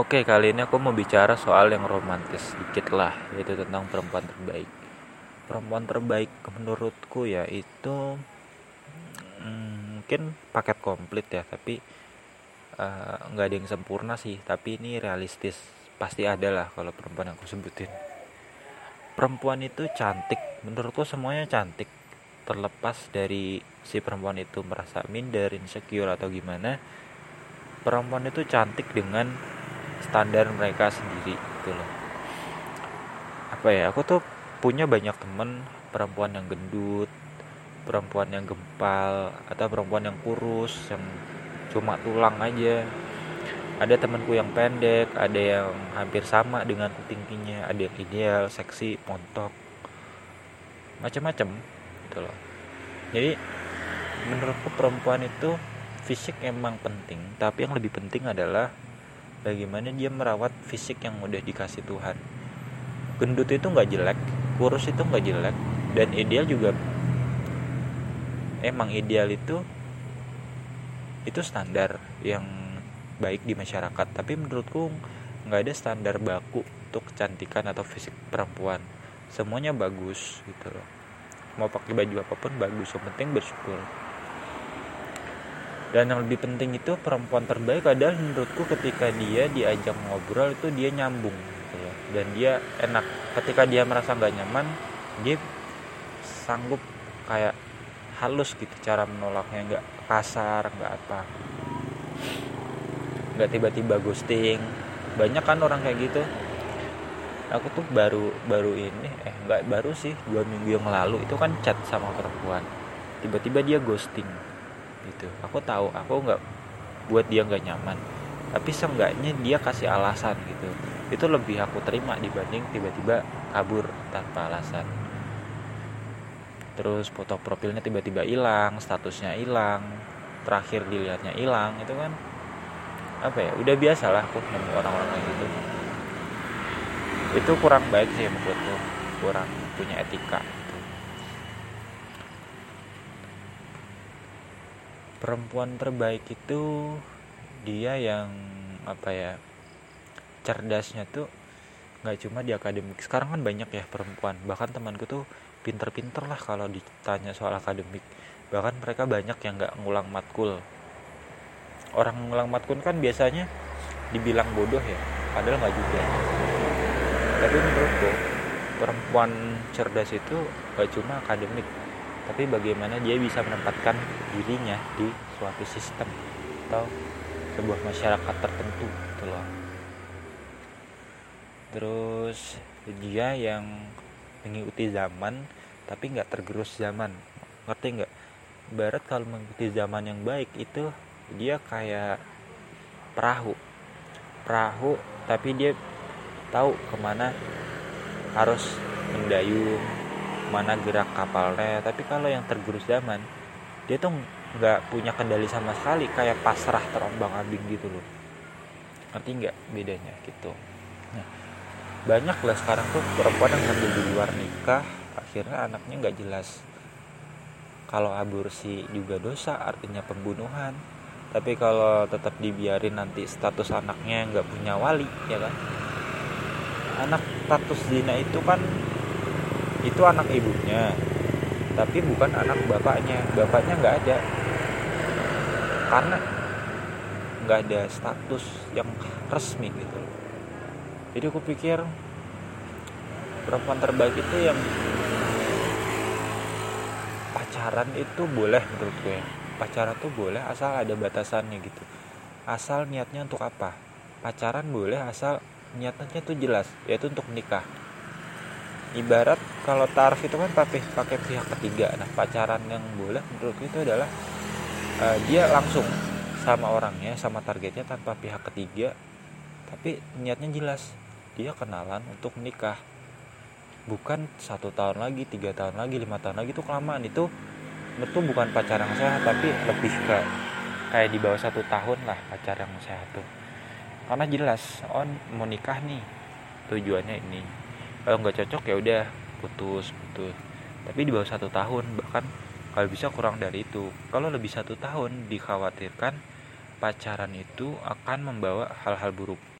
Oke, kali ini aku mau bicara soal yang romantis sedikit lah, yaitu tentang perempuan terbaik. Perempuan terbaik menurutku ya itu hmm, mungkin paket komplit ya, tapi eh, nggak uh, ada yang sempurna sih. Tapi ini realistis, pasti ada lah kalau perempuan yang aku sebutin. Perempuan itu cantik, menurutku semuanya cantik. Terlepas dari si perempuan itu merasa minder, insecure atau gimana, perempuan itu cantik dengan standar mereka sendiri gitu loh. Apa ya aku tuh punya banyak temen perempuan yang gendut perempuan yang gempal atau perempuan yang kurus yang cuma tulang aja. Ada temanku yang pendek ada yang hampir sama dengan tingginya ada yang ideal seksi montok macam-macam gitu loh. Jadi menurutku perempuan itu fisik emang penting tapi yang lebih penting adalah bagaimana dia merawat fisik yang udah dikasih Tuhan? Gendut itu nggak jelek kurus itu nggak jelek dan ideal juga emang ideal itu itu standar yang baik di masyarakat. Tapi menurutku nggak ada standar baku untuk kecantikan atau fisik perempuan. Semuanya bagus gitu loh. Mau pakai baju apa pun bagus yang penting bersyukur dan yang lebih penting itu perempuan terbaik adalah menurutku ketika dia diajak ngobrol itu dia nyambung gitu loh. dan dia enak. Ketika dia merasa nggak nyaman dia sanggup kayak halus gitu cara menolaknya. Nggak kasar nggak apa. Nggak tiba-tiba ghosting. Banyak kan orang kayak gitu. Aku tuh baru baru ini eh nggak baru sih dua minggu yang lalu itu kan chat sama perempuan. Tiba-tiba dia ghosting gitu. Aku tahu aku nggak buat dia nggak nyaman. Tapi seenggaknya dia kasih alasan gitu. Itu lebih aku terima dibanding tiba-tiba kabur tanpa alasan. Terus foto profilnya tiba-tiba hilang statusnya hilang terakhir dilihatnya hilang itu kan apa ya udah biasa lah aku nemu orang-orang kayak gitu. Itu kurang baik sih menurutku kurang punya etika perempuan terbaik itu dia yang apa ya cerdasnya tuh nggak cuma di akademik. Sekarang kan banyak ya perempuan. Bahkan temanku tuh pinter-pinter lah kalau ditanya soal akademik. Bahkan mereka banyak yang nggak ngulang matkul. Orang ngulang matkul kan biasanya dibilang bodoh ya padahal nggak juga. Tapi menurutku perempuan cerdas itu gak cuma akademik tapi bagaimana dia bisa menempatkan dirinya di suatu sistem atau sebuah masyarakat tertentu gitu loh. Terus dia yang mengikuti zaman tapi nggak tergerus zaman. Ngerti nggak? Barat kalau mengikuti zaman yang baik itu dia kayak perahu. Perahu tapi dia tahu ke mana harus mendayung mana gerak kapalnya tapi kalau yang tergerus zaman dia tuh nggak punya kendali sama sekali kayak pasrah terombang ambing gitu loh. Ngerti nggak bedanya? Gitu. Nah banyak lah sekarang tuh perempuan yang sambil di luar nikah akhirnya anaknya nggak jelas. Kalau aborsi juga dosa artinya pembunuhan. Tapi kalau tetap dibiarin nanti status anaknya nggak punya wali ya kan? Anak status zina itu kan itu anak ibunya tapi bukan anak bapaknya. Bapaknya nggak ada. Karena nggak ada status yang resmi gitu. Jadi aku pikir perempuan terbaik itu yang pacaran itu boleh menurut gue. Pacaran tuh boleh asal ada batasannya gitu. Asal niatnya untuk apa? Pacaran boleh asal niatnya tuh jelas yaitu untuk menikah ibarat kalau tarif itu kan pakai pakai pihak ketiga. Nah pacaran yang boleh menurut itu adalah uh, dia langsung sama orangnya sama targetnya tanpa pihak ketiga. Tapi niatnya jelas dia kenalan untuk menikah. Bukan satu tahun lagi tiga tahun lagi lima tahun lagi itu kelamaan. Itu itu bukan pacaran yang sehat tapi lebih ke kayak di bawah satu tahun lah pacaran yang sehat tuh. Karena jelas on mau nikah nih tujuannya ini kalau nggak cocok ya udah putus putus. Tapi di bawah satu tahun bahkan kalau bisa kurang dari itu. Kalau lebih satu tahun dikhawatirkan pacaran itu akan membawa hal-hal buruk